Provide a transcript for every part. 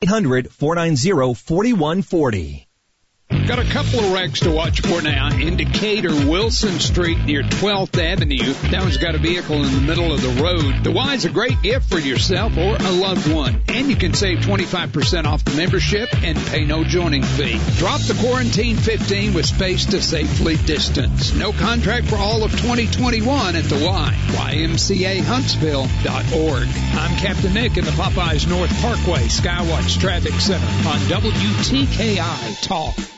800 490 4140. Got a couple of wrecks to watch for now. In Decatur, Wilson Street near 12th Avenue. That one's got a vehicle in the middle of the road. The Y is a great gift for yourself or a loved one. And you can save 25% off the membership and pay no joining fee. Drop the quarantine 15 with space to safely distance. No contract for all of 2021 at the Y. YMCAHuntsville.org. I'm Captain Nick in the Popeyes North Parkway Skywatch Traffic Center on WTKI Talk.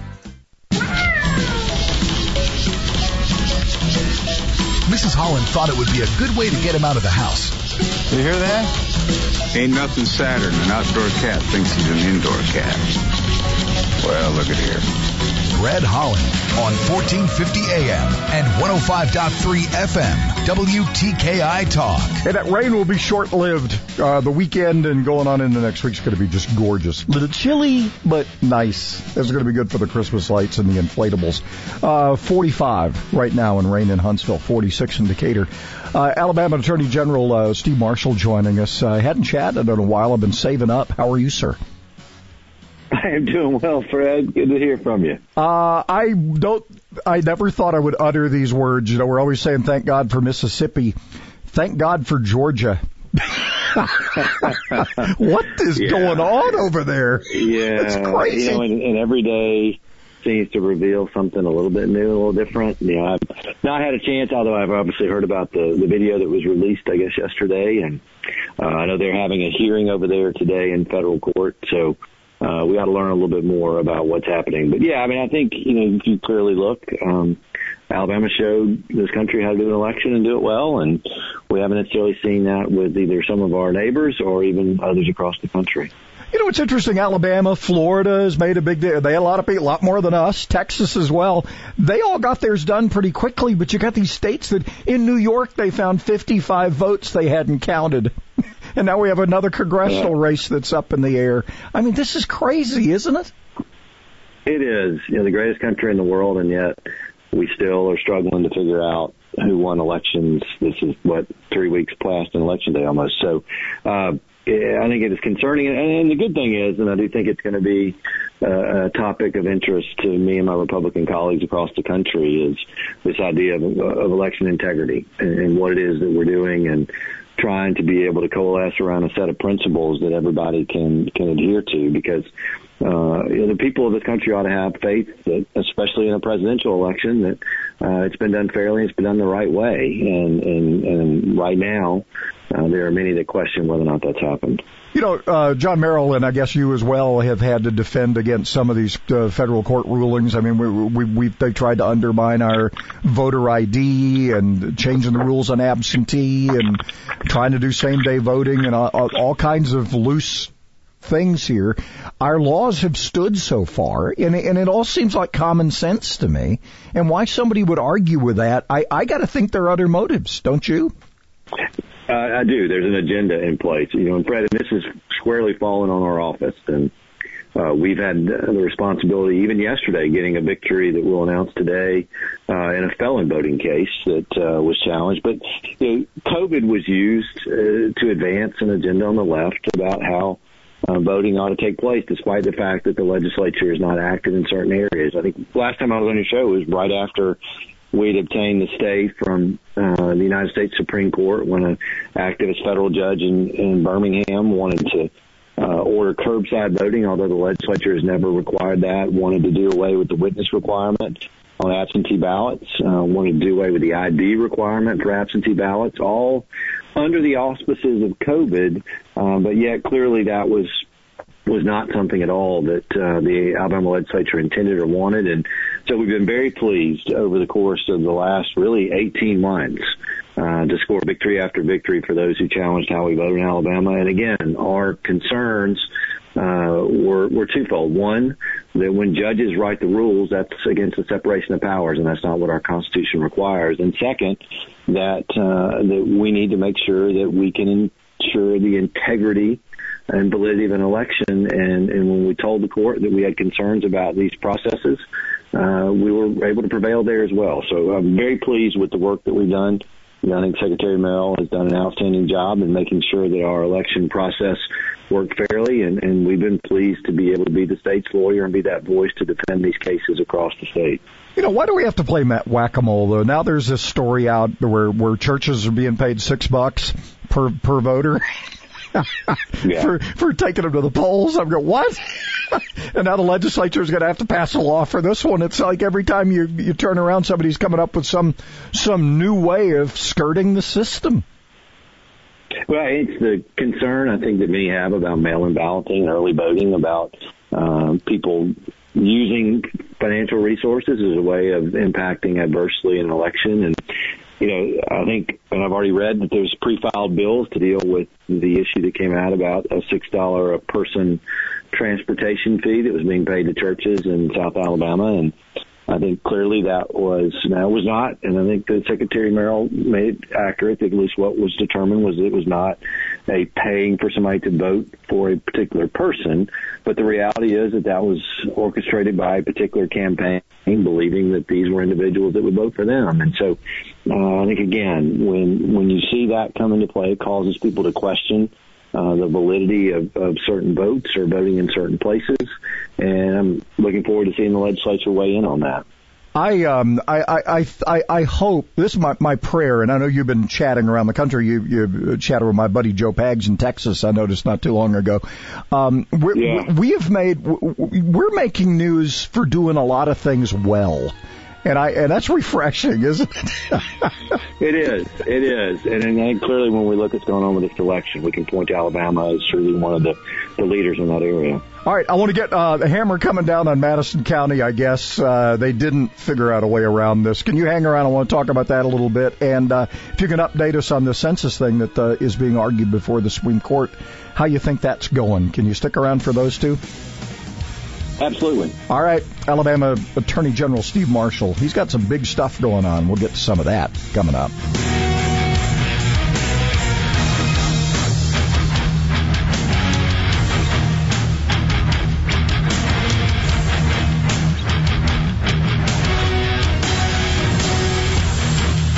Mrs. Holland thought it would be a good way to get him out of the house. You hear that? Ain't nothing sadder than an outdoor cat thinks he's an indoor cat. Well, look at here. Red Holland on 1450 AM and 105.3 FM, WTKI Talk. And that rain will be short lived. Uh, the weekend and going on into next week's going to be just gorgeous. A little chilly, but nice. This is going to be good for the Christmas lights and the inflatables. Uh, 45 right now in rain in Huntsville, 46 in Decatur. Uh, Alabama Attorney General uh, Steve Marshall joining us. I hadn't chatted in a while. I've been saving up. How are you, sir? I am doing well, Fred. Good to hear from you. Uh, I don't, I never thought I would utter these words. You know, we're always saying thank God for Mississippi. Thank God for Georgia. what is Yeah. going on over there? Yeah, It's crazy. You know, and, and every day seems to reveal something a little bit new, a little different. You know, I've not had a chance, although I've obviously heard about the the video that was released, I guess, yesterday, and uh, I know they're having a hearing over there today in federal court. So. Uh, we got to learn a little bit more about what's happening. But yeah, I mean, I think, you know, you clearly look, um, Alabama showed this country how to do an election and do it well, and we haven't necessarily seen that with either some of our neighbors or even others across the country. You know, it's interesting. Alabama, Florida has made a big deal. They had a lot of people, a lot more than us. Texas as well. They all got theirs done pretty quickly, but you got these states that in New York they found 55 votes they hadn't counted. And now we have another congressional race that's up in the air. I mean, this is crazy, isn't it? It is, you know, the greatest country in the world, and yet we still are struggling to figure out who won elections. This is what three weeks past an election day almost. So, uh, I think it is concerning, and, and the good thing is, and I do think it's going to be uh, a topic of interest to me and my Republican colleagues across the country is this idea of, of election integrity and, and what it is that we're doing, and trying to be able to coalesce around a set of principles that everybody can can adhere to because uh, you know, the people of this country ought to have faith that, especially in a presidential election, that uh, it's been done fairly, it's been done the right way, and and, and right now uh, there are many that question whether or not that's happened. You know, uh, John Merrill, and I guess you as well have had to defend against some of these uh, federal court rulings. I mean, we, we, we they tried to undermine our voter ID and changing the rules on absentee and trying to do same day voting and all, all kinds of loose things here. Our laws have stood so far, and, and it all seems like common sense to me. And why somebody would argue with that, I, I got to think there are other motives, don't you? Uh, I do. There's an agenda in place, you know, and Fred, and this is squarely fallen on our office, and uh, we've had the responsibility, even yesterday, getting a victory that we'll announce today uh, in a felon voting case that uh, was challenged. But you know, COVID was used uh, to advance an agenda on the left about how uh, voting ought to take place, despite the fact that the legislature is not active in certain areas. I think last time I was on your show was right after we'd obtained the stay from uh, the United States Supreme Court when an activist federal judge in, in Birmingham wanted to uh, order curbside voting, although the legislature has never required that, wanted to do away with the witness requirement on absentee ballots, uh, wanted to do away with the ID requirement for absentee ballots, all under the auspices of COVID, uh, but yet clearly that was was not something at all that uh, the Alabama legislature intended or wanted. And so we've been very pleased over the course of the last really 18 months uh, to score victory after victory for those who challenged how we vote in Alabama. And again, our concerns uh, were, were twofold. One, that when judges write the rules, that's against the separation of powers, and that's not what our Constitution requires. And second, that uh, that we need to make sure that we can ensure the integrity and validity of an election. And, and when we told the court that we had concerns about these processes, uh, we were able to prevail there as well. So I'm very pleased with the work that we've done. I think Secretary Merrill has done an outstanding job in making sure that our election process worked fairly, and, and we've been pleased to be able to be the state's lawyer and be that voice to defend these cases across the state. You know, why do we have to play whack-a-mole though? Now there's this story out where where churches are being paid six bucks per per voter. yeah. for for taking them to the polls. I'm going, what? and now the legislature is going to have to pass a law for this one. It's like every time you you turn around, somebody's coming up with some some new way of skirting the system. Well, it's the concern I think that many have about mail-in balloting and early voting, about um, people using financial resources as a way of impacting adversely an election. And you know, I think, and I've already read that there's pre-filed bills to deal with the issue that came out about a six dollar a person transportation fee that was being paid to churches in South Alabama, and I think clearly that was that was not, and I think that Secretary Merrill made accurate. At least what was determined was it was not a paying for somebody to vote for a particular person, but the reality is that that was orchestrated by a particular campaign, believing that these were individuals that would vote for them. And so, uh, I think again, when when you see that come into play, it causes people to question uh, the validity of, of certain votes or voting in certain places. And I'm looking forward to seeing the legislature weigh in on that. I um I I I I hope this is my my prayer, and I know you've been chatting around the country. You you chatted with my buddy Joe Pags in Texas. I noticed not too long ago. Um, we're, yeah. we have made we're making news for doing a lot of things well and I and that's refreshing, isn't it? it is. It is, and, and clearly, when we look at what's going on with this election, we can point to Alabama as surely one of the, the leaders in that area. All right, I want to get uh, the hammer coming down on Madison County. I guess uh, they didn't figure out a way around this. Can you hang around? I want to talk about that a little bit, and uh, if you can update us on the census thing that uh, is being argued before the Supreme Court, how you think that's going? Can you stick around for those two? Absolutely. All right, Alabama Attorney General Steve Marshall. He's got some big stuff going on. We'll get to some of that coming up.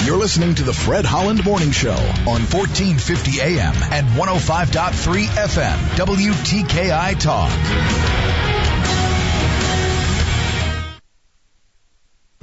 You're listening to the Fred Holland Morning Show on 1450 AM and 105.3 FM, WTKI Talk.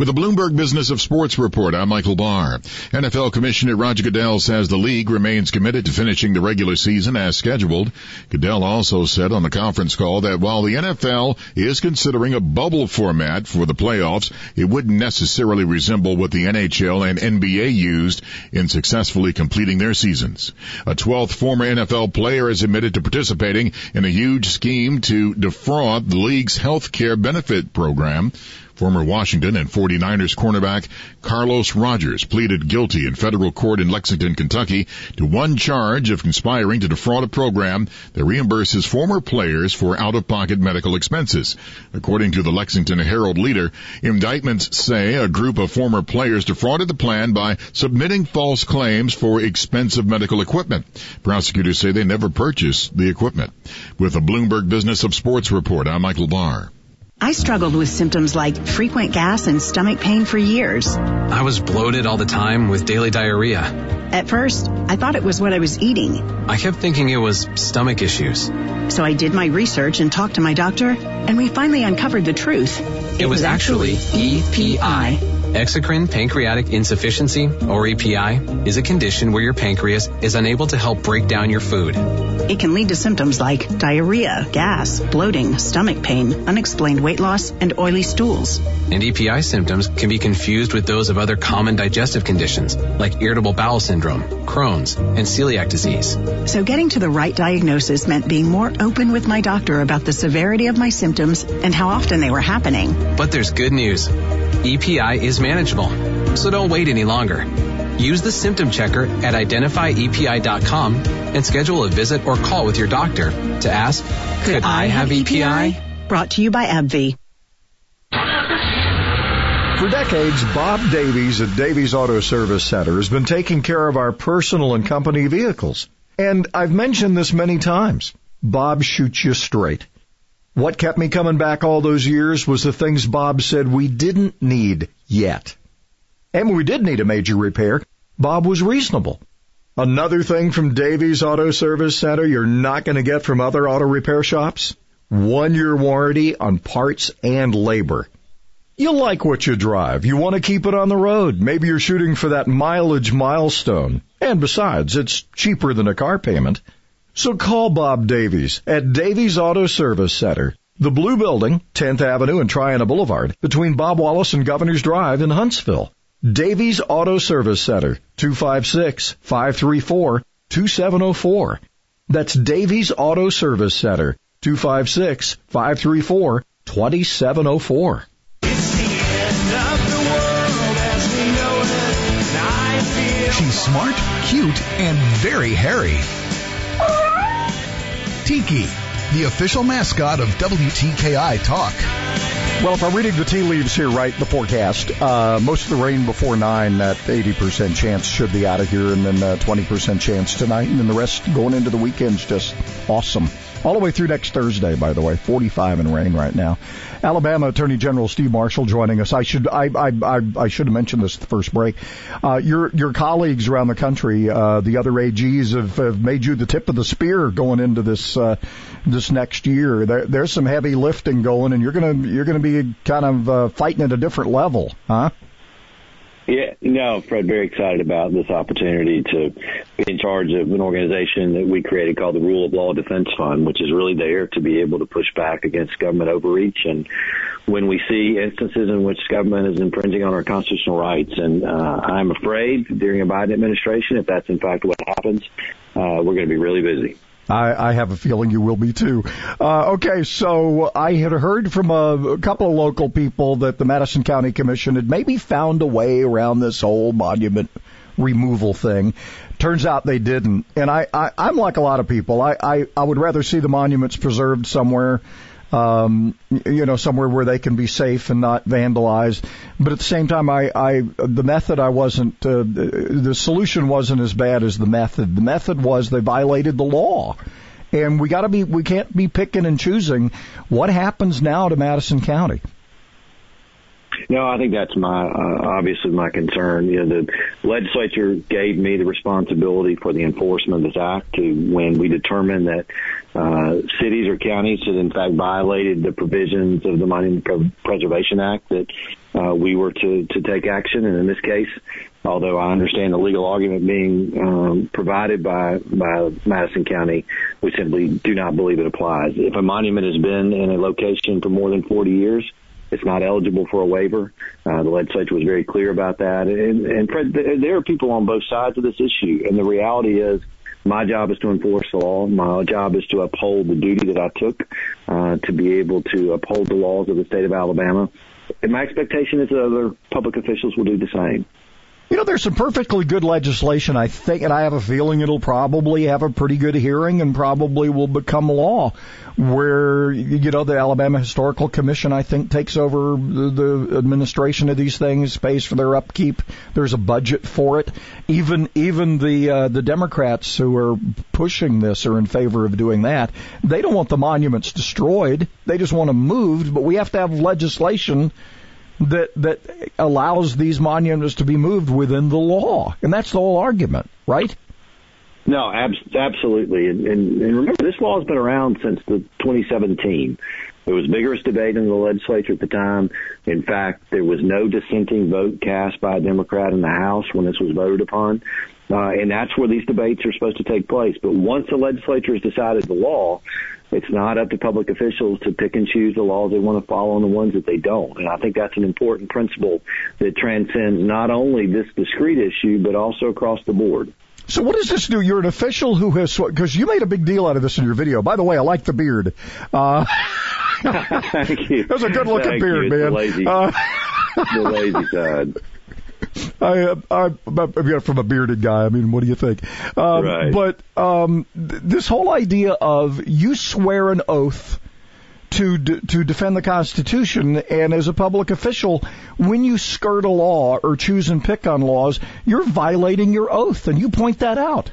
With the Bloomberg Business of Sports report, I'm Michael Barr. NFL Commissioner Roger Goodell says the league remains committed to finishing the regular season as scheduled. Goodell also said on the conference call that while the NFL is considering a bubble format for the playoffs, it wouldn't necessarily resemble what the NHL and NBA used in successfully completing their seasons. A 12th former NFL player is admitted to participating in a huge scheme to defraud the league's health care benefit program. Former Washington and 49ers cornerback Carlos Rogers pleaded guilty in federal court in Lexington, Kentucky to one charge of conspiring to defraud a program that reimburses former players for out-of-pocket medical expenses. According to the Lexington Herald leader, indictments say a group of former players defrauded the plan by submitting false claims for expensive medical equipment. Prosecutors say they never purchased the equipment. With a Bloomberg Business of Sports report, I'm Michael Barr. I struggled with symptoms like frequent gas and stomach pain for years. I was bloated all the time with daily diarrhea. At first, I thought it was what I was eating. I kept thinking it was stomach issues. So I did my research and talked to my doctor, and we finally uncovered the truth. It, it was, was, actually EPI. Exocrine pancreatic insufficiency, or EPI, is a condition where your pancreas is unable to help break down your food. It can lead to symptoms like diarrhea, gas, bloating, stomach pain, unexplained weight loss, and oily stools. And EPI symptoms can be confused with those of other common digestive conditions like irritable bowel syndrome, Crohn's, and celiac disease. So getting to the right diagnosis meant being more open with my doctor about the severity of my symptoms and how often they were happening. But there's good news. EPI is manageable, so don't wait any longer. Use the symptom checker at identifyepi.com and schedule a visit or call with your doctor to ask, could I have EPI? Brought to you by AbbVie. For decades, Bob Davies at Davies Auto Service Center has been taking care of our personal and company vehicles. And I've mentioned this many times. Bob shoots you straight. What kept me coming back all those years was the things Bob said we didn't need yet. And we did need a major repair, Bob was reasonable. Another thing from Davies Auto Service Center you're not going to get from other auto repair shops? One year warranty on parts and labor. You like what you drive. You want to keep it on the road. Maybe you're shooting for that mileage milestone. And besides, it's cheaper than a car payment. So call Bob Davies at Davies Auto Service Center. The Blue Building, 10th Avenue and Triana Boulevard, between Bob Wallace and Governor's Drive in Huntsville. Davies Auto Service Center, 256-534-2704. That's Davies Auto Service Center, 256-534-2704. She's smart, cute, and very hairy. Tiki, the official mascot of WTKI Talk. Well, if I'm reading the tea leaves here right, the forecast, uh, most of the rain before 9, that 80% chance should be out of here, and then uh, 20% chance tonight, and then the rest going into the weekend's just awesome. All the way through next Thursday, by the way, 45 and rain right now. Alabama Attorney General Steve Marshall joining us. I should I I I, I should have mentioned this the first break. Uh, your your colleagues around the country, uh, the other AGs, have, have made you the tip of the spear going into this uh, this next year. There, there's some heavy lifting going, and you're gonna you're gonna be kind of uh, fighting at a different level, huh? Yeah, no, Fred, very excited about this opportunity to be in charge of an organization that we created called the Rule of Law Defense Fund, which is really there to be able to push back against government overreach. And when we see instances in which government is infringing on our constitutional rights, and uh, I'm afraid during a Biden administration, if that's in fact what happens, uh, we're going to be really busy. I, I have a feeling you will be too. Uh, okay, so I had heard from a, a couple of local people that the Madison County Commission had maybe found a way around this whole monument removal thing. Turns out they didn't. And I, I I'm like a lot of people. I, I, I would rather see the monuments preserved somewhere um, you know, somewhere where they can be safe and not vandalized. But at the same time, I, I the method I wasn't, uh, the solution wasn't as bad as the method. The method was they violated the law. And we gotta be, we can't be picking and choosing what happens now to Madison County. No, I think that's my uh, obviously my concern. You know, the legislature gave me the responsibility for the enforcement of this act to when we determined that uh, cities or counties had in fact violated the provisions of the Monument Preservation Act that uh, we were to to take action. And in this case, although I understand the legal argument being um, provided by by Madison County, we simply do not believe it applies. If a monument has been in a location for more than 40 years it's not eligible for a waiver. Uh, the legislature was very clear about that. And, and Fred, there are people on both sides of this issue. And the reality is, my job is to enforce the law. My job is to uphold the duty that I took uh, to be able to uphold the laws of the state of Alabama. And my expectation is that other public officials will do the same. You know, there's some perfectly good legislation, I think, and I have a feeling it'll probably have a pretty good hearing and probably will become law where, you know, the Alabama Historical Commission, I think, takes over the, administration of these things, pays for their upkeep. There's a budget for it. Even, even the, uh, the Democrats who are pushing this are in favor of doing that. They don't want the monuments destroyed. They just want them moved, but we have to have legislation that that allows these monuments to be moved within the law, and that's the whole argument, right? No, ab- absolutely. And, and, and remember, this law has been around since the 2017. There was vigorous debate in the legislature at the time. In fact, there was no dissenting vote cast by a Democrat in the House when this was voted upon. Uh, and that's where these debates are supposed to take place. But once the legislature has decided the law, it's not up to public officials to pick and choose the laws they want to follow and the ones that they don't. And I think that's an important principle that transcends not only this discrete issue, but also across the board. So what does this do? You're an official who has, because you made a big deal out of this in your video. By the way, I like the beard. Uh, Thank you. That was a good looking Thank beard, man. The lazy, Uh, the lazy side. I, I, I, from a bearded guy. I mean, what do you think? Um, right. But um, th- this whole idea of you swear an oath to d- to defend the Constitution, and as a public official, when you skirt a law or choose and pick on laws, you're violating your oath, and you point that out.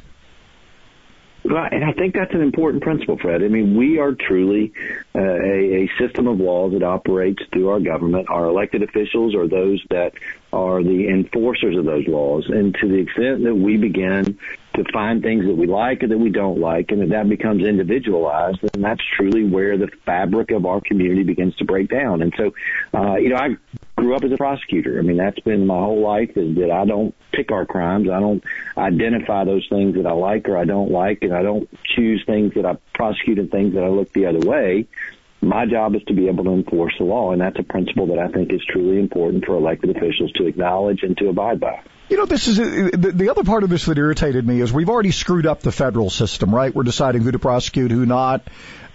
And I think that's an important principle, Fred. I mean, we are truly uh, a, a system of laws that operates through our government. Our elected officials are those that are the enforcers of those laws, and to the extent that we begin to find things that we like or that we don't like, and that that becomes individualized, then that's truly where the fabric of our community begins to break down. And so, uh, you know, I grew up as a prosecutor. I mean, that's been my whole life is that I don't pick our crimes. I don't identify those things that I like or I don't like, and I don't choose things that I prosecute and things that I look the other way. My job is to be able to enforce the law, and that's a principle that I think is truly important for elected officials to acknowledge and to abide by. You know, this is the, the other part of this that irritated me is we've already screwed up the federal system, right? We're deciding who to prosecute, who not.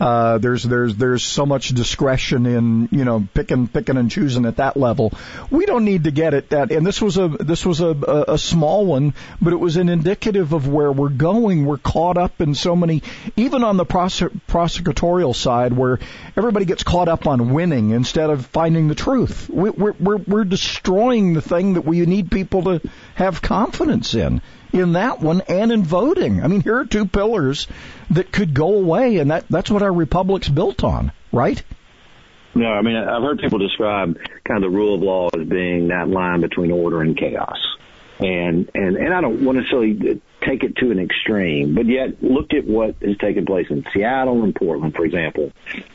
Uh, there's there's there's so much discretion in you know picking picking and choosing at that level. We don't need to get it that. And this was a this was a, a, a small one, but it was an indicative of where we're going. We're caught up in so many, even on the prose- prosecutorial side, where everybody gets caught up on winning instead of finding the truth. We, we're we're we're destroying the thing that we need people to have confidence in in that one and in voting. I mean, here are two pillars that could go away, and that that's what our republic's built on, right? No, I mean, I've heard people describe kind of the rule of law as being that line between order and chaos. And, and, and I don't want to necessarily take it to an extreme, but yet look at what has taken place in Seattle and Portland, for example,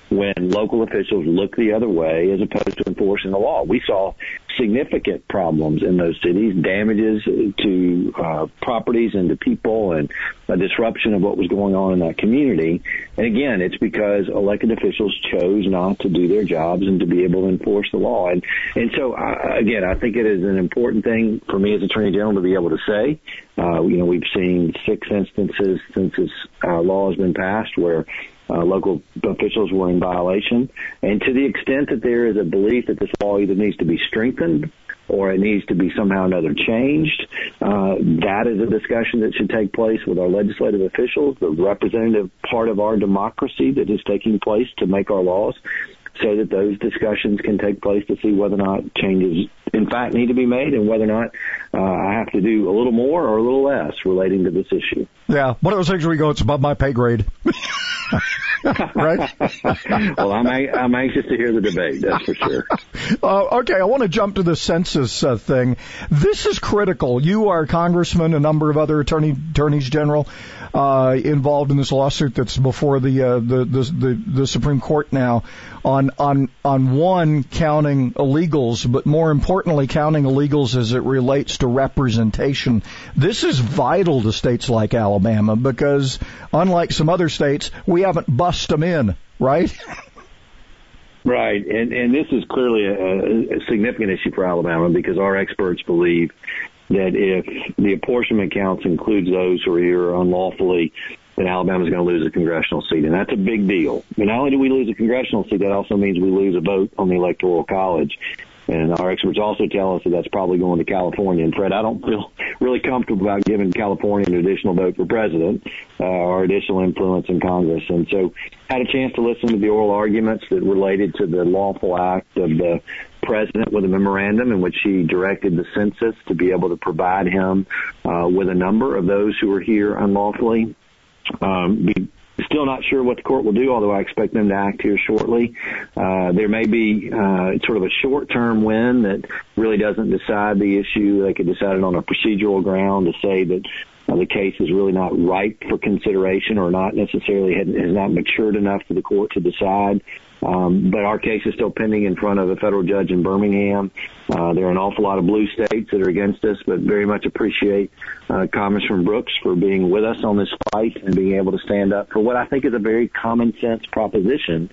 when local officials look the other way as opposed to enforcing the law. We saw significant problems in those cities, damages to uh, properties and to people, and a disruption of what was going on in that community. And again, it's because elected officials chose not to do their jobs and to be able to enforce the law. And and so uh, again, I think it is an important thing for me as Attorney General to be able to say. Uh, you know, we've seen six instances since this uh, law has been passed where uh, local officials were in violation. And to the extent that there is a belief that this law either needs to be strengthened or it needs to be somehow or another changed, uh, that is a discussion that should take place with our legislative officials, the representative part of our democracy that is taking place to make our laws so that those discussions can take place to see whether or not changes in fact need to be made and whether or not uh, I have to do a little more or a little less relating to this issue. Yeah, one of those things where we go, it's above my pay grade. right? well, I'm I'm anxious to hear the debate. That's for sure. Uh, okay, I want to jump to the census uh, thing. This is critical. You are a congressman, a number of other attorney attorneys general uh, involved in this lawsuit that's before the, uh, the, the the the Supreme Court now on on on one counting illegals, but more importantly, counting illegals as it relates to representation. This is vital to states like Alabama because, unlike some other states, we haven't bust them in, right? Right, and and this is clearly a, a significant issue for Alabama because our experts believe that if the apportionment counts includes those who are here unlawfully, then Alabama's going to lose a congressional seat, and that's a big deal. Not only do we lose a congressional seat, that also means we lose a vote on the electoral college. And our experts also tell us that that's probably going to California. And Fred, I don't feel really comfortable about giving California an additional vote for president uh, or additional influence in Congress. And so, had a chance to listen to the oral arguments that related to the lawful act of the president with a memorandum in which he directed the census to be able to provide him uh, with a number of those who were here unlawfully. Um, Still not sure what the court will do, although I expect them to act here shortly. Uh, there may be uh, sort of a short-term win that really doesn't decide the issue. They could decide it on a procedural ground to say that uh, the case is really not ripe for consideration or not necessarily has not matured enough for the court to decide. Um, but our case is still pending in front of a federal judge in Birmingham. Uh, there are an awful lot of blue states that are against us, but very much appreciate uh, comments from Brooks for being with us on this fight and being able to stand up for what I think is a very common sense proposition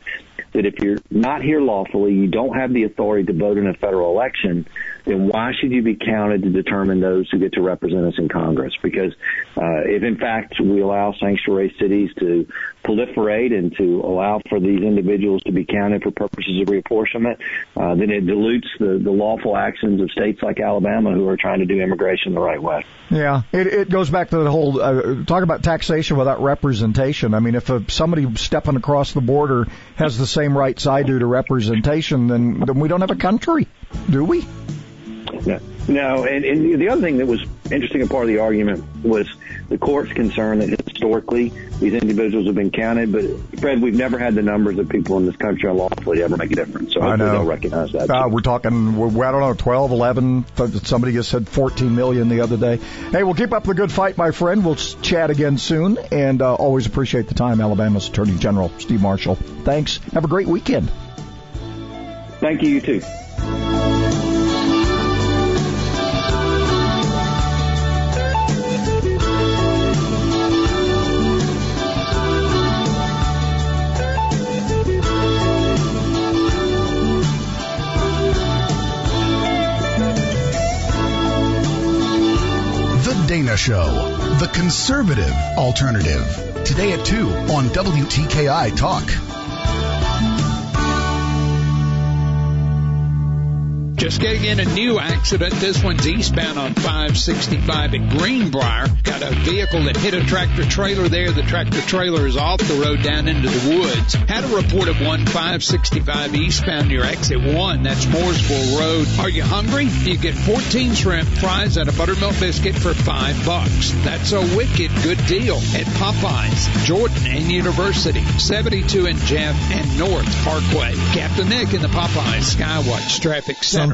that if you're not here lawfully, you don't have the authority to vote in a federal election, then why should you be counted to determine those who get to represent us in Congress? Because uh, if in fact we allow sanctuary cities to proliferate and to allow for these individuals to be counted for purposes of reapportionment, uh, then it dilutes the, the lawful actions of states like Alabama who are trying to do immigration the right way. Yeah, it, it goes back to the whole uh, talk about taxation without representation. I mean, if a, somebody stepping across the border has the same rights I do to representation, then then we don't have a country, do we? No, no. And, and the other thing that was interesting and part of the argument was the court's concern that historically these individuals have been counted. But Fred, we've never had the numbers of people in this country unlawfully ever make a difference. So I know. they'll recognize that. Uh, we're talking, I don't know, 12, 11. Somebody just said 14 million the other day. Hey, we'll keep up the good fight, my friend. We'll chat again soon. And uh, always appreciate the time, Alabama's Attorney General Steve Marshall. Thanks. Have a great weekend. Thank you. You too. Show, the conservative alternative. Today at 2 on WTKI Talk. Just getting in a new accident. This one's eastbound on 565 at Greenbrier. Got a vehicle that hit a tractor trailer there. The tractor trailer is off the road down into the woods. Had a report of one 565 eastbound near exit one. That's Mooresville Road. Are you hungry? You get 14 shrimp, fries, and a buttermilk biscuit for five bucks. That's a wicked good deal at Popeyes, Jordan and University, 72 and Jeff and North Parkway. Captain Nick in the Popeyes Skywatch Traffic Center.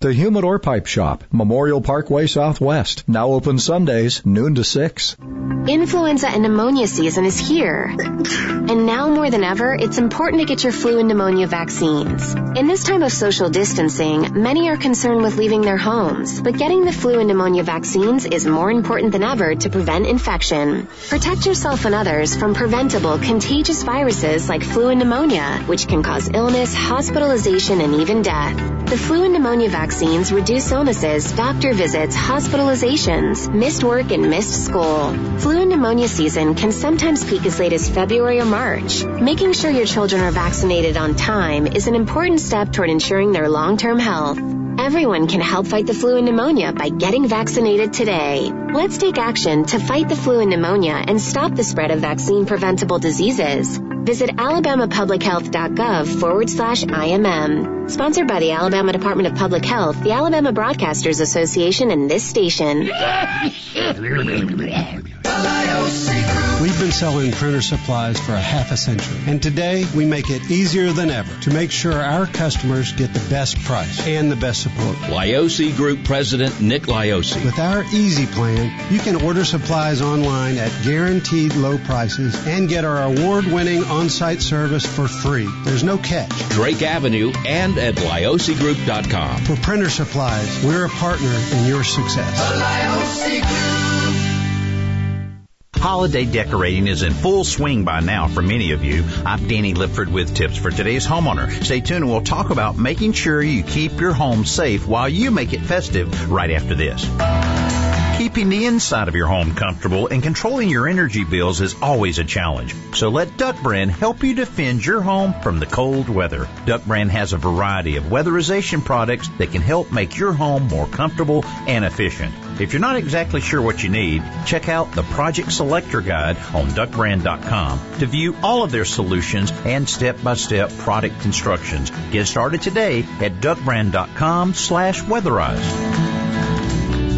The Humidor Pipe Shop, Memorial Parkway Southwest. Now open Sundays, noon to 6. Influenza and pneumonia season is here. And now more than ever, it's important to get your flu and pneumonia vaccines. In this time of social distancing, many are concerned with leaving their homes, but getting the flu and pneumonia vaccines is more important than ever to prevent infection. Protect yourself and others from preventable contagious viruses like flu and pneumonia, which can cause illness, hospitalization, and even death. The flu and pneumonia vaccines reduce illnesses, doctor visits, hospitalizations, missed work, and missed school. Flu and pneumonia season can sometimes peak as late as February or March. Making sure your children are vaccinated on time is an important step toward ensuring their long-term health. Everyone can help fight the flu and pneumonia by getting vaccinated today. Let's take action to fight the flu and pneumonia and stop the spread of vaccine preventable diseases. Visit alabamapublichealth.gov forward slash IMM. Sponsored by the Alabama Department of Public Health, the Alabama Broadcasters Association, and this station. We've been selling printer supplies for a half a century, and today we make it easier than ever to make sure our customers get the best price and the best support. Lioce Group President Nick Lioce. With our Easy Plan, you can order supplies online at guaranteed low prices and get our award-winning on-site service for free. There's no catch. Drake Avenue and at liocegroup.com. For printer supplies, we're a partner in your success. Holiday decorating is in full swing by now for many of you. I'm Danny Lipford with tips for today's homeowner. Stay tuned and we'll talk about making sure you keep your home safe while you make it festive right after this. Keeping the inside of your home comfortable and controlling your energy bills is always a challenge. So let Duck Brand help you defend your home from the cold weather. Duck Brand has a variety of weatherization products that can help make your home more comfortable and efficient. If you're not exactly sure what you need, check out the Project Selector Guide on duckbrand.com to view all of their solutions and step-by-step product instructions. Get started today at duckbrand.com slash weatherize.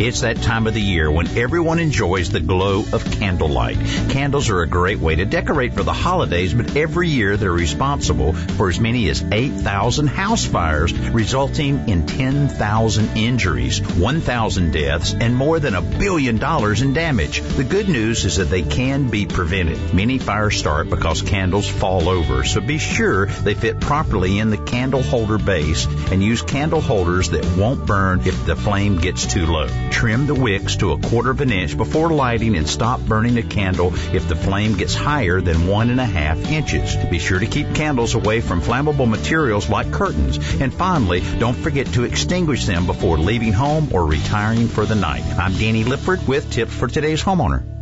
It's that time of the year when everyone enjoys the glow of candlelight. Candles are a great way to decorate for the holidays, but every year they're responsible for as many as 8,000 house fires, resulting in 10,000 injuries, 1,000 deaths, and more than a billion dollars in damage. The good news is that they can be prevented. Many fires start because candles fall over, so be sure they fit properly in the candle holder base and use candle holders that won't burn if the flame gets too low. Trim the wicks to a quarter of an inch before lighting and stop burning a candle if the flame gets higher than one and a half inches. Be sure to keep candles away from flammable materials like curtains. And finally, don't forget to extinguish them before leaving home or retiring for the night. I'm Danny Lipford with tips for today's homeowner.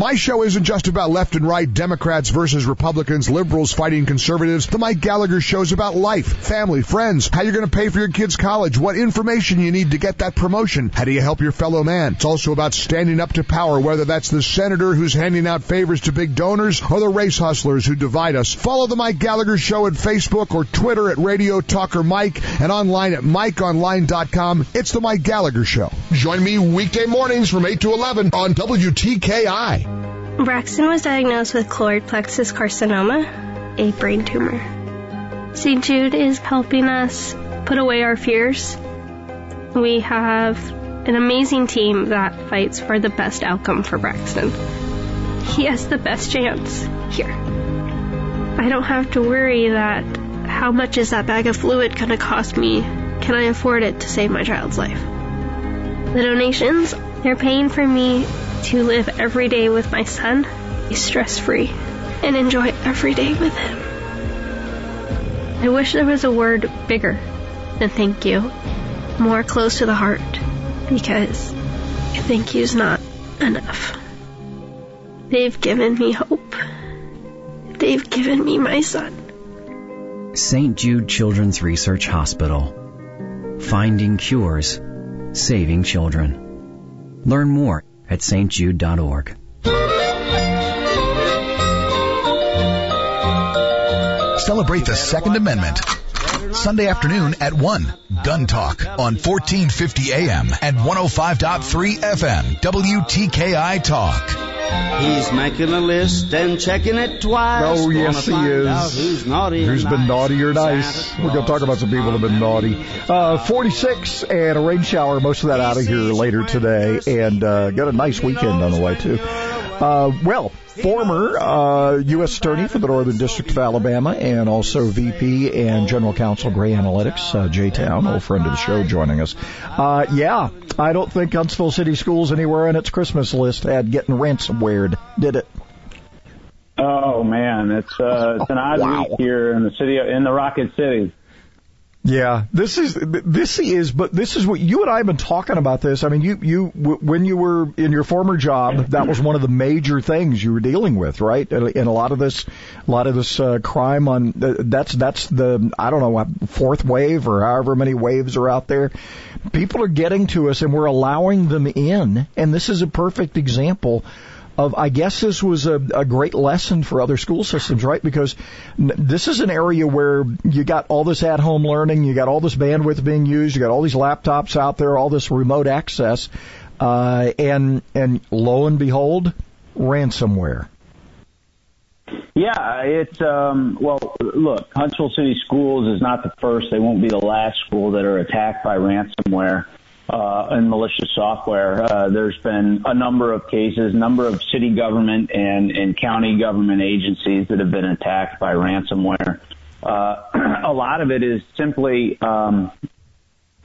My show isn't just about left and right, Democrats versus Republicans, liberals fighting conservatives. The Mike Gallagher show's about life, family, friends, how you're going to pay for your kids' college, what information you need to get that promotion, how do you help your fellow man. It's also about standing up to power, whether that's the senator who's handing out favors to big donors or the race hustlers who divide us. Follow the Mike Gallagher show at Facebook or Twitter at Radio Talker Mike and online at MikeOnline.com. It's the Mike Gallagher show. Join me weekday mornings from 8 to 11 on WTKI. Braxton was diagnosed with choroid plexus carcinoma, a brain tumor. St. Jude is helping us put away our fears. We have an amazing team that fights for the best outcome for Braxton. He has the best chance here. I don't have to worry that how much is that bag of fluid going to cost me? Can I afford it to save my child's life? The donations, they're paying for me to live every day with my son, be stress free, and enjoy every day with him. I wish there was a word bigger than thank you, more close to the heart, because thank you's not enough. They've given me hope. They've given me my son. St. Jude Children's Research Hospital. Finding cures, saving children. Learn more at stjude.org. Celebrate the Second Amendment. Sunday afternoon at 1. Gun Talk on 1450 AM and 105.3 FM. WTKI Talk. He's making a list and checking it twice. Oh, yes, he is. Who's naughty Who's been nice. naughty or nice? We're going to talk about some people that have been naughty. Uh, 46 and a rain shower, most of that out of here later today, and uh, got a nice weekend on the way, too. Uh, well, former uh, U.S. Attorney for the Northern District of Alabama and also VP and General Counsel Gray Analytics, uh, Jay Town, old friend of the show, joining us. Uh, yeah, I don't think Huntsville City Schools anywhere on its Christmas list had getting ransomware, did it? Oh man, it's uh, it's an odd Wow. week here in the city in the Rocket City. Yeah, this is this is, but this is what you and I have been talking about. This, I mean, you you when you were in your former job, that was one of the major things you were dealing with, right? And a lot of this, a lot of this uh, crime on uh, that's that's the I don't know fourth wave or however many waves are out there. People are getting to us, and we're allowing them in, and this is a perfect example of I guess this was a, a great lesson for other school systems, right? Because this is an area where you got all this at home learning, you got all this bandwidth being used, you got all these laptops out there, all this remote access, uh, and and lo and behold, ransomware. Yeah, it's um well look, Huntsville City Schools is not the first, they won't be the last school that are attacked by ransomware uh and malicious software. Uh there's been a number of cases, number of city government and and county government agencies that have been attacked by ransomware. Uh a lot of it is simply um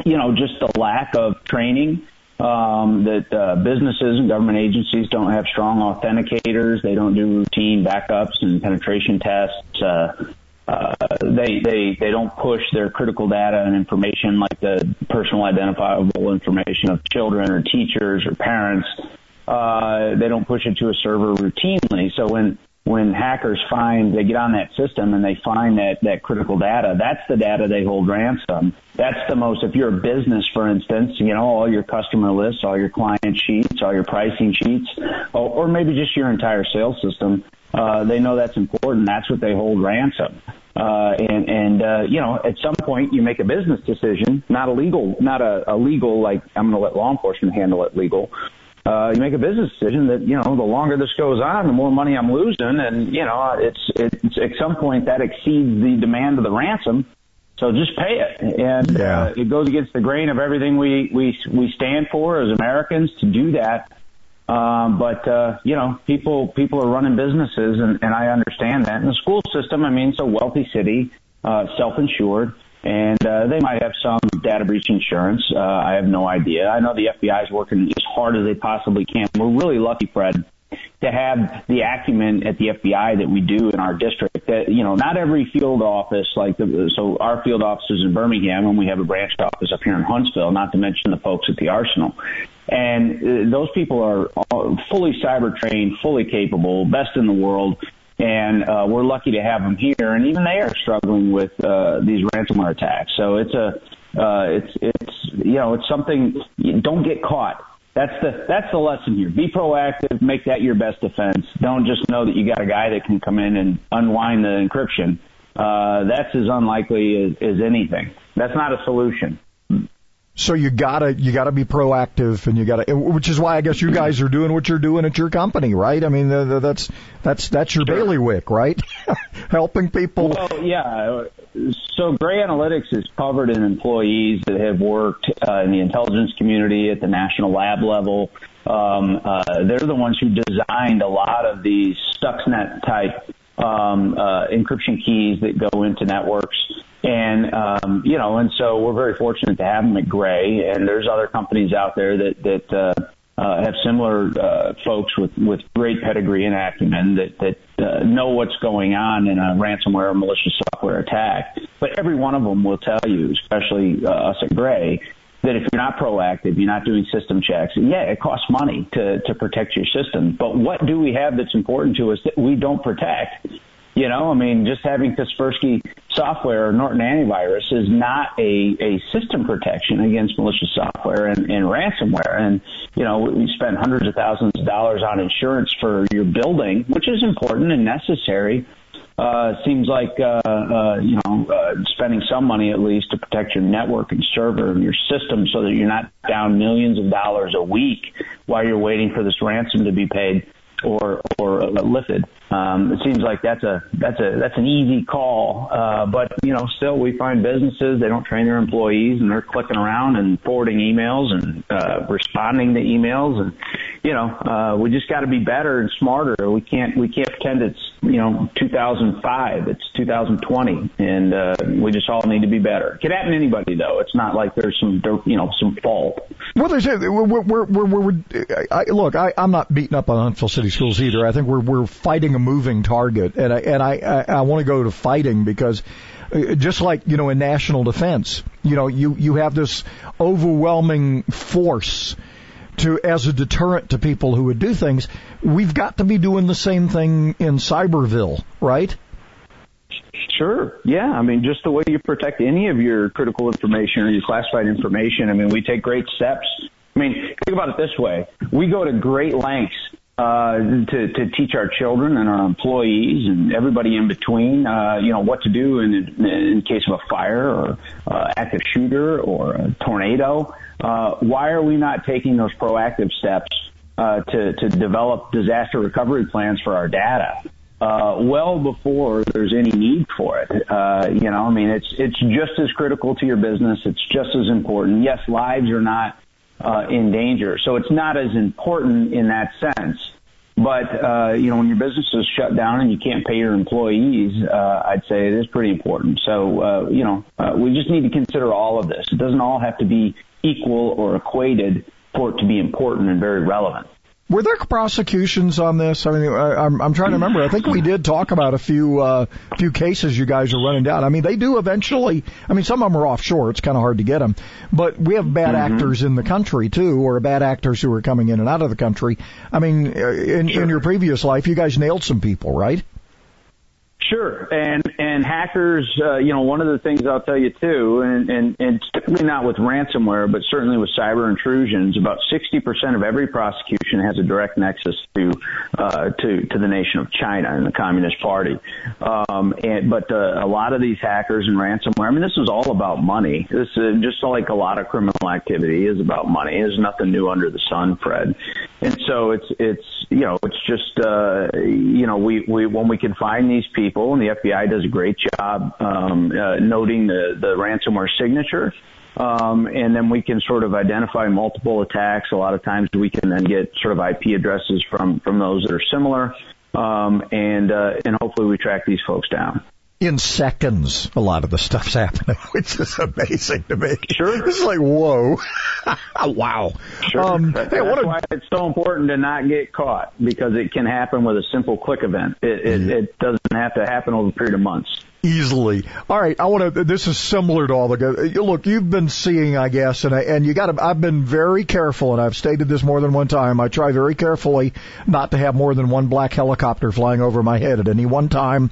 you know, just the lack of training um, that uh, businesses and government agencies don't have strong authenticators. They don't do routine backups and penetration tests. Uh, uh, they they they don't push their critical data and information like the personal identifiable information of children or teachers or parents. Uh, they don't push it to a server routinely. So when when hackers find they get on that system and they find that that critical data that's the data they hold ransom that's the most if you're a business for instance you know all your customer lists all your client sheets all your pricing sheets or, or maybe just your entire sales system uh, they know that's important that's what they hold ransom uh, and and uh, you know at some point you make a business decision not a legal not a, a legal like i'm going to let law enforcement handle it legal uh, you make a business decision that you know the longer this goes on, the more money I'm losing, and you know it's it's at some point that exceeds the demand of the ransom. So just pay it, and yeah. uh, it goes against the grain of everything we we we stand for as Americans to do that. Um, but uh, you know, people people are running businesses, and, and I understand that. And the school system, I mean, it's a wealthy city, uh, self-insured and uh, they might have some data breach insurance. Uh, I have no idea. I know the FBI is working as hard as they possibly can. We're really lucky, Fred, to have the acumen at the FBI that we do in our district. That you know, not every field office like the, so our field office is in Birmingham, and we have a branch office up here in Huntsville. Not to mention the folks at the Arsenal. And uh, those people are fully cyber trained, fully capable, best in the world and uh, we're lucky to have them here. And even they are struggling with uh, these ransomware attacks. So it's a uh, it's it's you know it's something. Don't get caught. That's the that's the lesson here. Be proactive. Make that your best defense. Don't just know that you got a guy that can come in and unwind the encryption. Uh, that's as unlikely as, as anything. That's not a solution. So you gotta you gotta be proactive, and you gotta, which is why I guess you guys are doing what you're doing at your company, right? I mean, the, the, that's that's that's your sure. bailiwick, right? Helping people. Well, yeah. So Gray Analytics is covered in employees that have worked uh, in the intelligence community at the national lab level. Um, uh, they're the ones who designed a lot of these Stuxnet type um, uh, encryption keys that go into networks. And, um, you know, and so we're very fortunate to have them at Gray. And there's other companies out there that, that, uh, uh, have similar uh, folks with, with great pedigree and acumen that, that uh, know what's going on in a ransomware or malicious software attack. But every one of them will tell you, especially uh, us at Gray, that if you're not proactive, you're not doing system checks, yeah, it costs money to, to protect your system. But what do we have that's important to us that we don't protect? You know, I mean, just having Kaspersky software or Norton antivirus is not a, a system protection against malicious software and, and ransomware. And, you know, we spend hundreds of thousands of dollars on insurance for your building, which is important and necessary. Uh, seems like, uh, uh, you know, uh, spending some money at least to protect your network and server and your system so that you're not down millions of dollars a week while you're waiting for this ransom to be paid or, or lifted. Um, it seems like that's a that's a that's an easy call, uh, but you know, still we find businesses they don't train their employees and they're clicking around and forwarding emails and uh, responding to emails, and you know, uh, we just got to be better and smarter. We can't we can't pretend it's you know 2005, it's 2020, and uh, we just all need to be better. It could happen to anybody though. It's not like there's some you know some fault. Well, there's we're we're we're, we're I, look. I, I'm not beating up on Huntsville City Schools either. I think we're we're fighting a moving target, and I and I I, I want to go to fighting because uh, just like you know in national defense, you know you you have this overwhelming force to as a deterrent to people who would do things. We've got to be doing the same thing in Cyberville, right? Sure. Yeah. I mean, just the way you protect any of your critical information or your classified information. I mean, we take great steps. I mean, think about it this way. We go to great lengths uh, to, to teach our children and our employees and everybody in between, uh, you know, what to do in, in case of a fire or uh, active shooter or a tornado. Uh, why are we not taking those proactive steps uh, to, to develop disaster recovery plans for our data? Uh, well before there's any need for it. Uh, you know, I mean, it's it's just as critical to your business. It's just as important. Yes, lives are not uh, in danger. So it's not as important in that sense. But uh, you know, when your business is shut down and you can't pay your employees, uh, I'd say it is pretty important. So uh, you know, we just need to consider all of this. It doesn't all have to be equal or equated for it to be important and very relevant. Were there prosecutions on this? I mean, I, I'm, I'm trying to remember. I think we did talk about a few uh, few cases you guys are running down. I mean, they do eventually. I mean, some of them are offshore. It's kind of hard to get them. But we have bad mm-hmm. actors in the country too, or bad actors who are coming in and out of the country. I mean, uh, in, sure. in your previous life, you guys nailed some people, right? Sure, and and hackers, uh, you know, one of the things I'll tell you too, and, and and typically not with ransomware, but certainly with cyber intrusions, about 60% of every prosecution has a direct nexus to uh, to to the nation of China and the Communist Party. Um, and but uh, a lot of these hackers and ransomware, I mean, this is all about money. This is just like a lot of criminal activity is about money. There's nothing new under the sun, Fred. And so it's it's you know it's just uh, you know we we when we can find these people and the FBI does a great job um, uh, noting the the ransomware signature. Um, and then we can sort of identify multiple attacks. A lot of times we can then get sort of IP addresses from from those that are similar, um, and uh, and hopefully we track these folks down in seconds a lot of the stuff's happening, which is amazing to me. Sure. It's like, whoa. wow. Sure. Um, That's hey, what a... why it's so important to not get caught because it can happen with a simple click event. It, it, mm. it doesn't have to happen over a period of months easily. All right, I want to. This is similar to all the. Uh, look, you've been seeing, I guess, and I, and you got to. I've been very careful, and I've stated this more than one time. I try very carefully not to have more than one black helicopter flying over my head at any one time.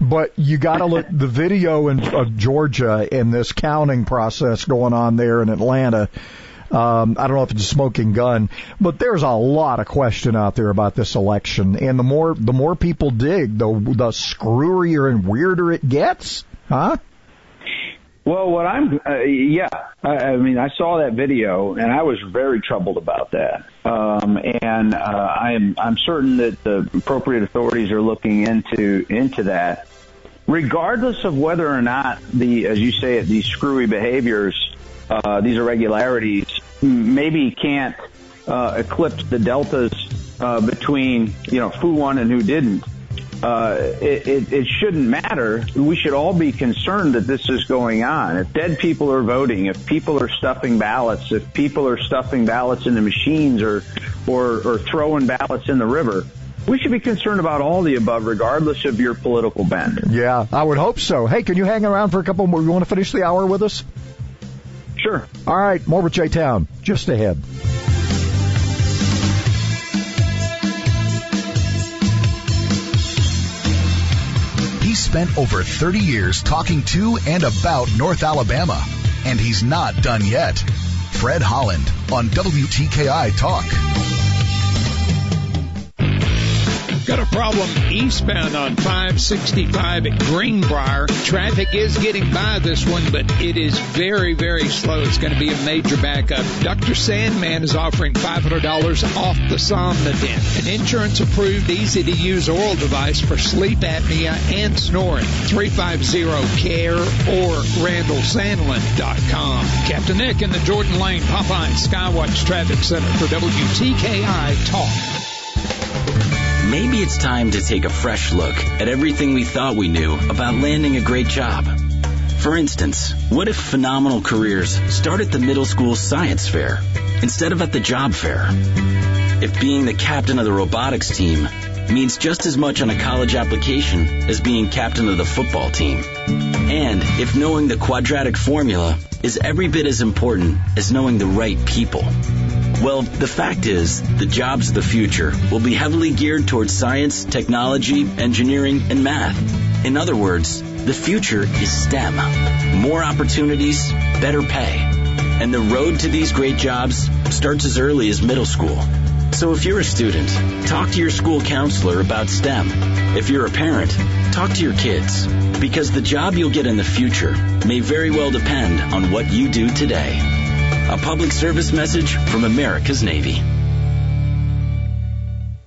But you got to look the video in, of Georgia and this counting process going on there in Atlanta. Um, I don't know if it's a smoking gun, but there's a lot of question out there about this election, and the more the more people dig, the the screwier and weirder it gets, huh? Well, what I'm, uh, yeah, I, I mean, I saw that video and I was very troubled about that. Um, and, uh, I am, I'm certain that the appropriate authorities are looking into, into that. Regardless of whether or not the, as you say it, these screwy behaviors, uh, these irregularities maybe can't, uh, eclipse the deltas, uh, between, you know, who won and who didn't uh, it, it, it shouldn't matter. We should all be concerned that this is going on. If dead people are voting, if people are stuffing ballots, if people are stuffing ballots in the machines or, or, or throwing ballots in the river, we should be concerned about all the above, regardless of your political bent. Yeah, I would hope so. Hey, can you hang around for a couple more? You want to finish the hour with us? Sure. All right, more with Jay Town just ahead. He spent over 30 years talking to and about North Alabama, and he's not done yet. Fred Holland on WTKI Talk. Got a problem eastbound on 565 at Greenbrier. Traffic is getting by this one, but it is very, very slow. It's going to be a major backup. Dr. Sandlin is offering $500 off the Somnodent, an insurance approved, easy to use oral device for sleep apnea and snoring. 350-CARE or RandallSandlin.com. Captain Nick in the Jordan Lane Popeye Skywatch Traffic Center for WTKI Talk. Maybe it's time to take a fresh look at everything we thought we knew about landing a great job. For instance, what if phenomenal careers start at the middle school science fair instead of at the job fair? If being the captain of the robotics team means just as much on a college application as being captain of the football team. And if knowing the quadratic formula is every bit as important as knowing the right people. Well, the fact is, the jobs of the future will be heavily geared towards science, technology, engineering, and math. In other words, the future is STEM. More opportunities, better pay. And the road to these great jobs starts as early as middle school. So if you're a student, talk to your school counselor about STEM. If you're a parent, talk to your kids. Because the job you'll get in the future may very well depend on what you do today. A public service message from America's Navy.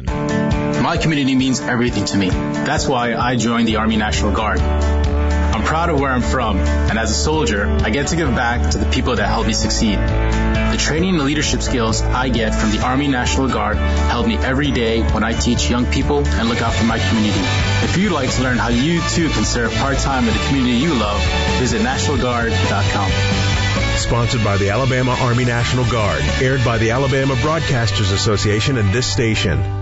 My community means everything to me. That's why I joined the Army National Guard. I'm proud of where I'm from, and as a soldier, I get to give back to the people that helped me succeed. The training and leadership skills I get from the Army National Guard help me every day when I teach young people and look out for my community. If you'd like to learn how you too can serve part-time in the community you love, visit NationalGuard.com. Sponsored by the Alabama Army National Guard. Aired by the Alabama Broadcasters Association and this station.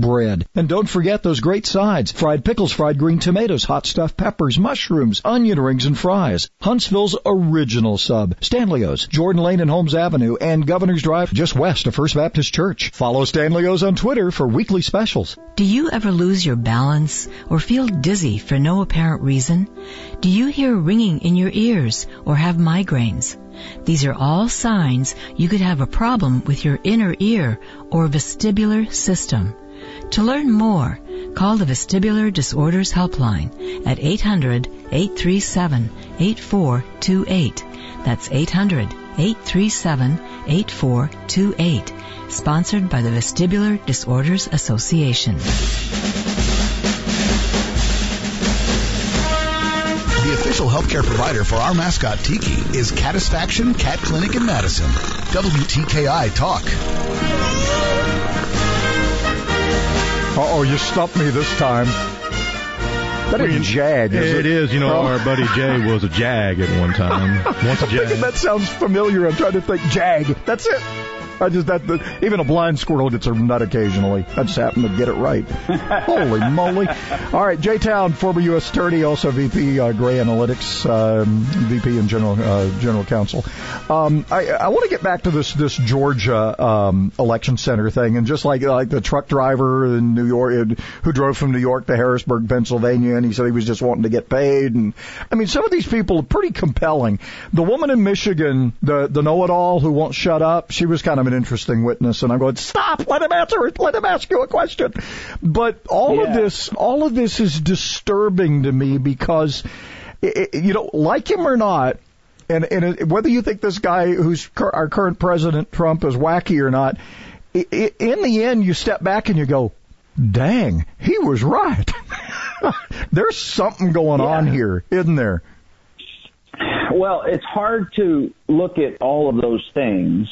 bread. And don't forget those great sides. Fried pickles, fried green tomatoes, hot stuffed peppers, mushrooms, onion rings, and fries. Huntsville's original sub. Stanley's, Jordan Lane and Holmes Avenue, and Governor's Drive just west of First Baptist Church. Follow Stanley's on Twitter for weekly specials. Do you ever lose your balance or feel dizzy for no apparent reason? Do you hear ringing in your ears or have migraines? These are all signs you could have a problem with your inner ear or vestibular system. To learn more, call the Vestibular Disorders Helpline at 800-837-8428. That's 800-837-8428 sponsored by the Vestibular Disorders Association. The official healthcare provider for our mascot Tiki is Catisfaction Cat Clinic in Madison. WTKI Talk. Oh, you stumped me this time. That is Jag, is it? It is. You know, oh. our buddy Jay was a Jag at one time. Once a Jag. that sounds familiar. I'm trying to think. Jag. That's it. I just that the, even a blind squirrel gets a nut occasionally. I just happen to get it right. Holy moly! All right, Jay Town, former U.S. Attorney, also VP uh, Gray Analytics, um, VP and General uh, General Counsel. Um, I, I want to get back to this this Georgia um, election center thing, and just like like the truck driver in New York who drove from New York to Harrisburg, Pennsylvania, and he said he was just wanting to get paid. And I mean, some of these people are pretty compelling. The woman in Michigan, the the know-it-all who won't shut up, she was kind of an interesting witness, and I'm going, stop, let him answer it, let him ask you a question. But all yeah. of this, all of this is disturbing to me because, it, you know, like him or not, and, and whether you think this guy who's our current president Trump is wacky or not, in the end, you step back and you go, dang, he was right. There's something going yeah. on here, isn't there? Well, it's hard to look at all of those things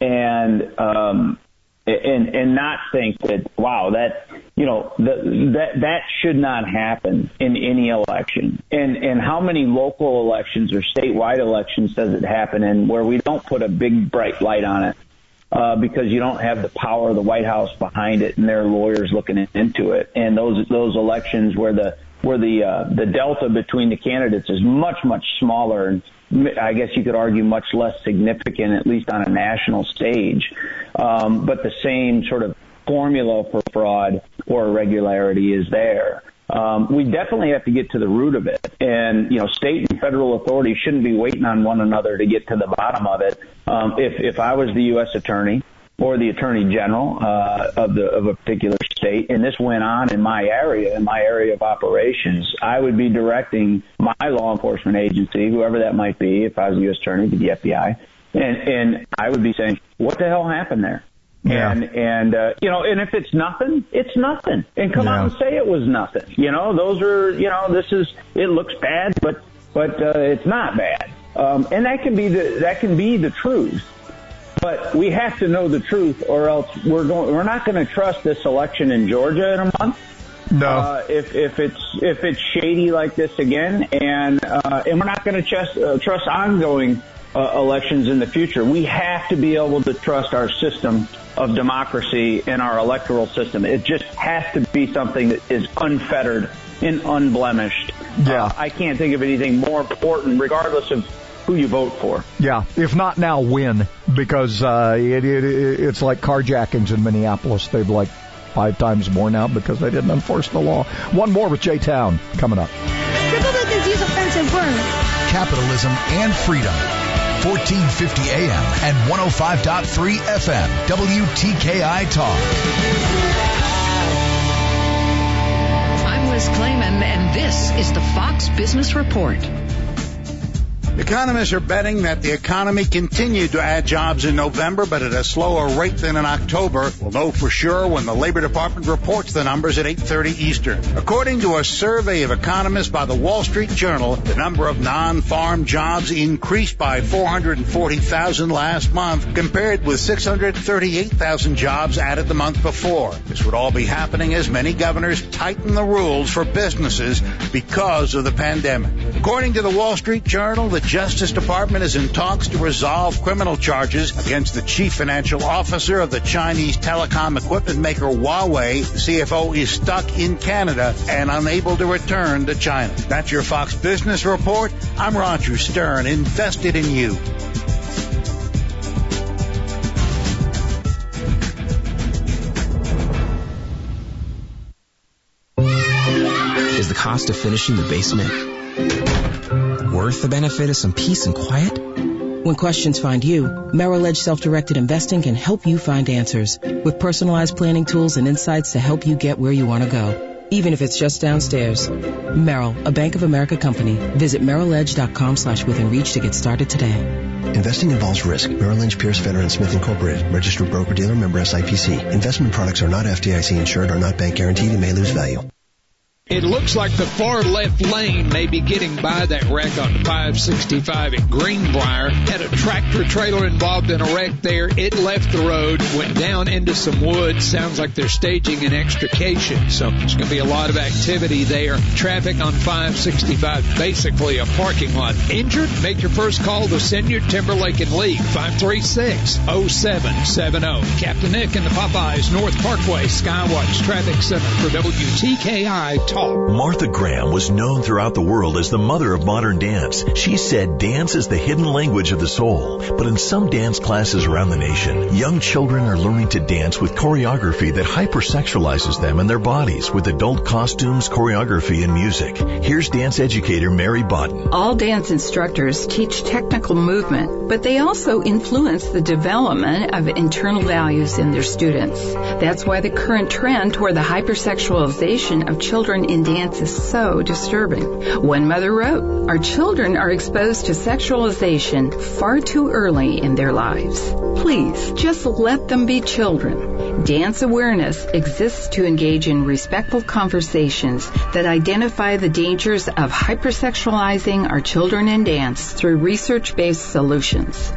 and um, and and not think that wow that you know that that that should not happen in any election. And and how many local elections or statewide elections does it happen in where we don't put a big bright light on it uh, because you don't have the power of the White House behind it and their lawyers looking into it? And those those elections where the where the uh, the delta between the candidates is much much smaller and I guess you could argue much less significant, at least on a national stage. Um, but the same sort of formula for fraud or irregularity is there. Um, we definitely have to get to the root of it. And, you know, state and federal authorities shouldn't be waiting on one another to get to the bottom of it. Um, if, if I was the U.S. attorney, or the attorney general uh, of the of a particular state, and this went on in my area, in my area of operations, I would be directing my law enforcement agency, whoever that might be, if I was a U.S. attorney, to the FBI, and and I would be saying, what the hell happened there? Yeah. And and uh, you know, and if it's nothing, it's nothing. And come yeah. out and say it was nothing. You know, those are you know, this is it looks bad, but but uh, it's not bad. Um, and that can be the that can be the truth. But we have to know the truth, or else we're going. We're not going to trust this election in Georgia in a month. No. Uh, if if it's if it's shady like this again, and uh, and we're not going to trust uh, trust ongoing uh, elections in the future. We have to be able to trust our system of democracy and our electoral system. It just has to be something that is unfettered and unblemished. Yeah. Uh, I can't think of anything more important, regardless of who you vote for. Yeah, if not now, when? Because uh, it, it, it's like carjackings in Minneapolis. They've like five times more now because they didn't enforce the law. One more with Jay Town coming up. Republicans use offensive words. Capitalism and freedom. 1450 AM and 105.3 FM. WTKI Talk. I'm Liz Claman, and this is the Fox Business Report. Economists are betting that the economy continued to add jobs in November, but at a slower rate than in October. We'll know for sure when the Labor Department reports the numbers at 8:30 Eastern. According to a survey of economists by the Wall Street Journal, the number of non-farm jobs increased by 440,000 last month, compared with 638,000 jobs added the month before. This would all be happening as many governors tighten the rules for businesses because of the pandemic. According to the Wall Street Journal, the Justice Department is in talks to resolve criminal charges against the chief financial officer of the Chinese telecom equipment maker Huawei. The CFO is stuck in Canada and unable to return to China. That's your Fox Business Report. I'm Roger Stern, invested in you. Is the cost of finishing the basement worth the benefit of some peace and quiet? When questions find you, Merrill Edge Self-Directed Investing can help you find answers with personalized planning tools and insights to help you get where you want to go, even if it's just downstairs. Merrill, a Bank of America company. Visit merrilledge.com slash within reach to get started today. Investing involves risk. Merrill Lynch, Pierce, Fenner & Smith Incorporated. Registered broker-dealer member SIPC. Investment products are not FDIC insured, are not bank guaranteed, and may lose value. It looks like the far left lane may be getting by that wreck on 565 at Greenbrier. Had a tractor trailer involved in a wreck there. It left the road, went down into some woods. Sounds like they're staging an extrication. So there's going to be a lot of activity there. Traffic on 565, basically a parking lot. Injured? Make your first call to Siniard Timberlake and League, 536-0770. Captain Nick and the Popeyes North Parkway Skywatch Traffic Center for WTKI Talk. Martha Graham was known throughout the world as the mother of modern dance. She said dance is the hidden language of the soul. But in some dance classes around the nation, young children are learning to dance with choreography that hypersexualizes them and their bodies with adult costumes, choreography, and music. Here's dance educator Mary Bodden. All dance instructors teach technical movement, but they also influence the development of internal values in their students. That's why the current trend toward the hypersexualization of children in dance is so disturbing. One mother wrote, Our children are exposed to sexualization far too early in their lives. Please, just let them be children. Dance awareness exists to engage in respectful conversations that identify the dangers of hypersexualizing our children in dance through research-based solutions.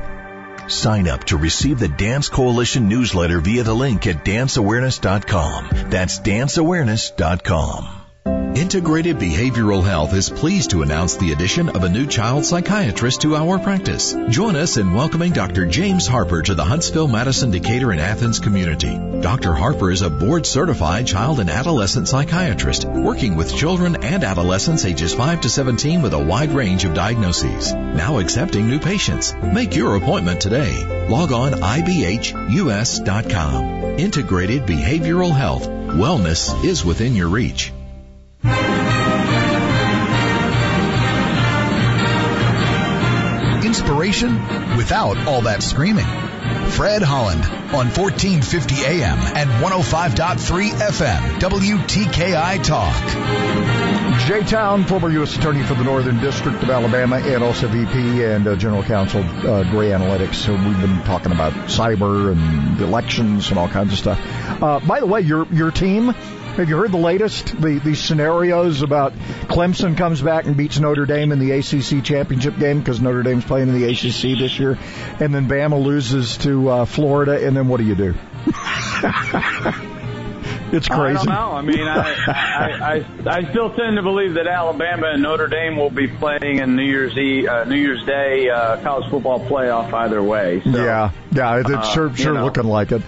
Sign up to receive the Dance Coalition newsletter via the link at danceawareness.com. That's danceawareness.com. Integrated Behavioral Health is pleased to announce the addition of a new child psychiatrist to our practice. Join us in welcoming Dr. James Harper to the Huntsville, Madison, Decatur, and Athens community. Dr. Harper is a board certified child and adolescent psychiatrist working with children and adolescents ages 5 to 17 with a wide range of diagnoses. Now accepting new patients. Make your appointment today. Log on ibhus.com. Integrated Behavioral Health. Wellness is within your reach. Inspiration without all that screaming. Fred Holland on 1450 AM and 105.3 FM, WTKI Talk. Jay Town, former U.S. Attorney for the Northern District of Alabama and also VP and uh, General Counsel, uh, Gray Analytics. So we've been talking about cyber and elections and all kinds of stuff. Uh, by the way, your your team have you heard the latest? The these scenarios about Clemson comes back and beats Notre Dame in the ACC championship game because Notre Dame's playing in the ACC this year, and then Bama loses to uh, Florida, and then what do you do? It's crazy. I don't know. I mean, I, I, I, I still tend to believe that Alabama and Notre Dame will be playing in New Year's Eve, uh, New Year's Day uh, college football playoff either way. So, yeah, yeah, it's uh, sure sure know. looking like it.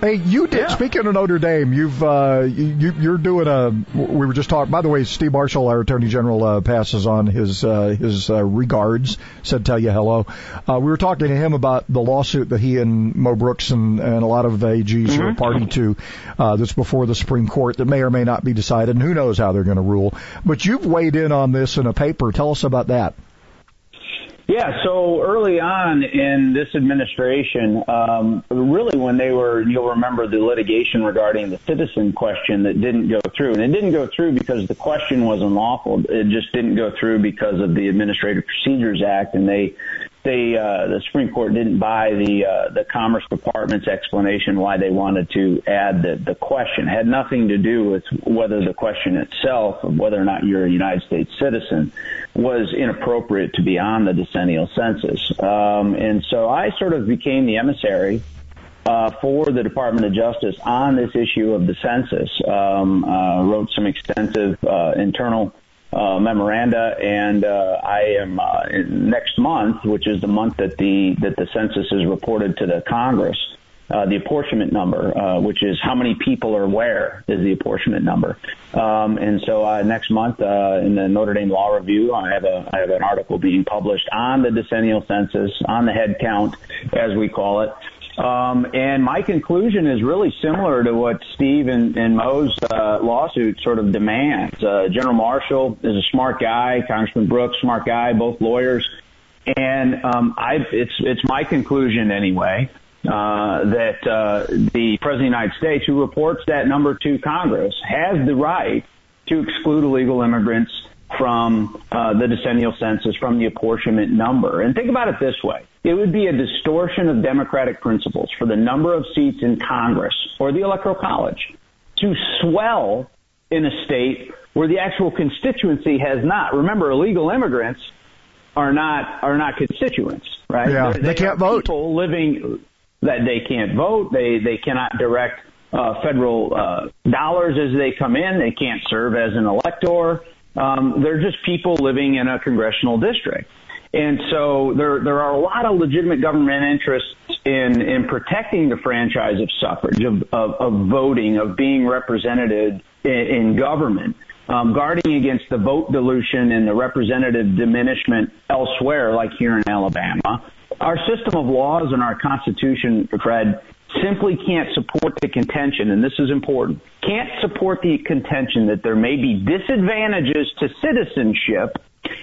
Hey, you did. Yeah. Speaking of Notre Dame, you've uh, you, you're doing a. We were just talking. By the way, Steve Marshall, our Attorney General, uh, passes on his uh, his uh, regards. Said tell you hello. Uh, we were talking to him about the lawsuit that he and Mo Brooks and, and a lot of the AGs are party to. Uh, that's before the Supreme Court that may or may not be decided, and who knows how they're going to rule. But you've weighed in on this in a paper. Tell us about that. Yeah, so early on in this administration, um, really when they were, you'll remember the litigation regarding the citizen question that didn't go through. And it didn't go through because the question was unlawful. It just didn't go through because of the Administrative Procedures Act and they they uh, the Supreme Court didn't buy the uh, the Commerce Department's explanation why they wanted to add the the question. It had nothing to do with whether the question itself of whether or not you're a United States citizen was inappropriate to be on the decennial census. Um, and so I sort of became the emissary uh, for the Department of Justice on this issue of the census. Um, uh, wrote some extensive uh, internal uh, memoranda, and uh, I am uh, next month, which is the month that the that the census is reported to the Congress. Uh, the apportionment number, uh, which is how many people are where, is the apportionment number. Um, and so uh, next month uh, in the Notre Dame Law Review, I have a I have an article being published on the decennial census, on the head count, as we call it. Um, and my conclusion is really similar to what Steve and, and Mo's uh, lawsuit sort of demands. Uh, General Marshall is a smart guy, Congressman Brooks, smart guy, both lawyers, and um, I, it's it's my conclusion anyway uh, that uh, the President of the United States, who reports that number to Congress, has the right to exclude illegal immigrants from uh, the decennial census, from the apportionment number. And think about it this way. It would be a distortion of democratic principles for the number of seats in Congress or the Electoral College to swell in a state where the actual constituency has not. Remember, illegal immigrants are not are not constituents, right? Yeah, They're- they can't vote. People living that they can't vote. They they cannot direct uh, federal uh, dollars as they come in. They can't serve as an elector. Um, they're just people living in a congressional district. And so there there are a lot of legitimate government interests in in protecting the franchise of suffrage, of of, of voting, of being represented in, in government, um, guarding against the vote dilution and the representative diminishment elsewhere, like here in Alabama. Our system of laws and our Constitution, Fred, simply can't support the contention, and this is important, can't support the contention that there may be disadvantages to citizenship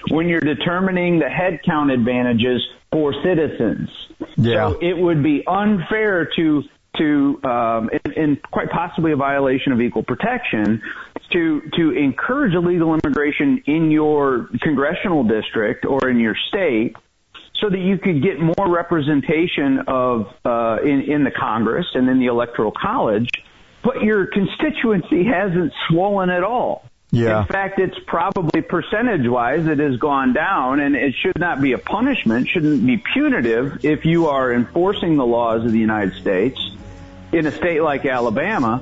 when you're determining the head count advantages for citizens. Yeah. So it would be unfair to to um, and, and quite possibly a violation of equal protection to to encourage illegal immigration in your congressional district or in your state so that you could get more representation of uh, in in the Congress and in the Electoral College, but your constituency hasn't swollen at all. Yeah. In fact, it's probably percentage wise it has gone down, and it should not be a punishment, shouldn't be punitive if you are enforcing the laws of the United States in a state like Alabama,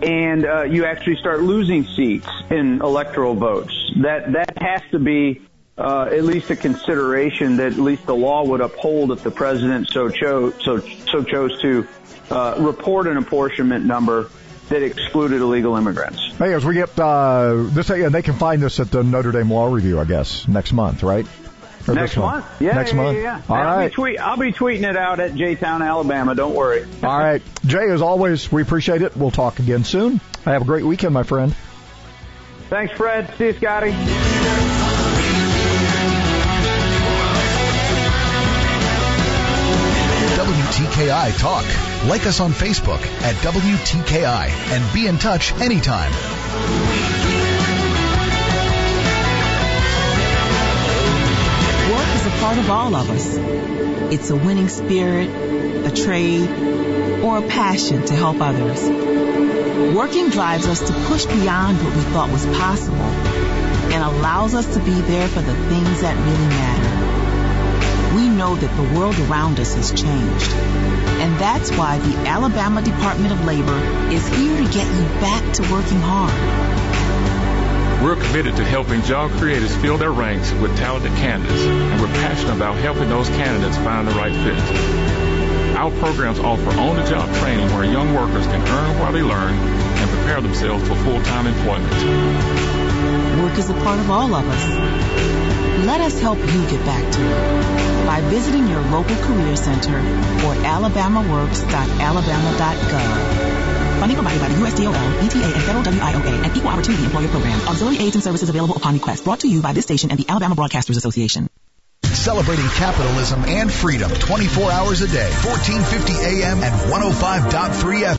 and uh, you actually start losing seats in electoral votes. That that has to be uh, at least a consideration that at least the law would uphold if the president so chose so so chose to uh, report an apportionment number that excluded illegal immigrants. Hey, as we get uh, this, and they can find this at the Notre Dame Law Review, I guess, next month, right? Or Next this month, yeah, next yeah, month. yeah. yeah. All I'll right. be tweet, I'll be tweeting it out at J-Town, Alabama. Don't worry. All right, Jay. As always, we appreciate it. We'll talk again soon. Have a great weekend, my friend. Thanks, Fred. See you, Scotty. WTKI Talk. Like us on Facebook at WTKI and be in touch anytime. Work is a part of all of us. It's a winning spirit, a trade, or a passion to help others. Working drives us to push beyond what we thought was possible and allows us to be there for the things that really matter. We know that the world around us has changed, And that's why the Alabama Department of Labor is here to get you back to working hard. We're committed to helping job creators fill their ranks with talented candidates, and we're passionate about helping those candidates find the right fit. Our programs offer on-the-job training where young workers can earn while they learn and prepare themselves for full-time employment. Work is a part of all of us. Let us help you get back to it by visiting your local career center or alabamaworks.alabama.gov. Funding provided by the USDOL, ETA, and Federal WIOA and Equal Opportunity Employer Program. Auxiliary aids and services available upon request. Brought to you by this station and the Alabama Broadcasters Association. Celebrating capitalism and freedom 24 hours a day, 1450 AM and 105.3 FM.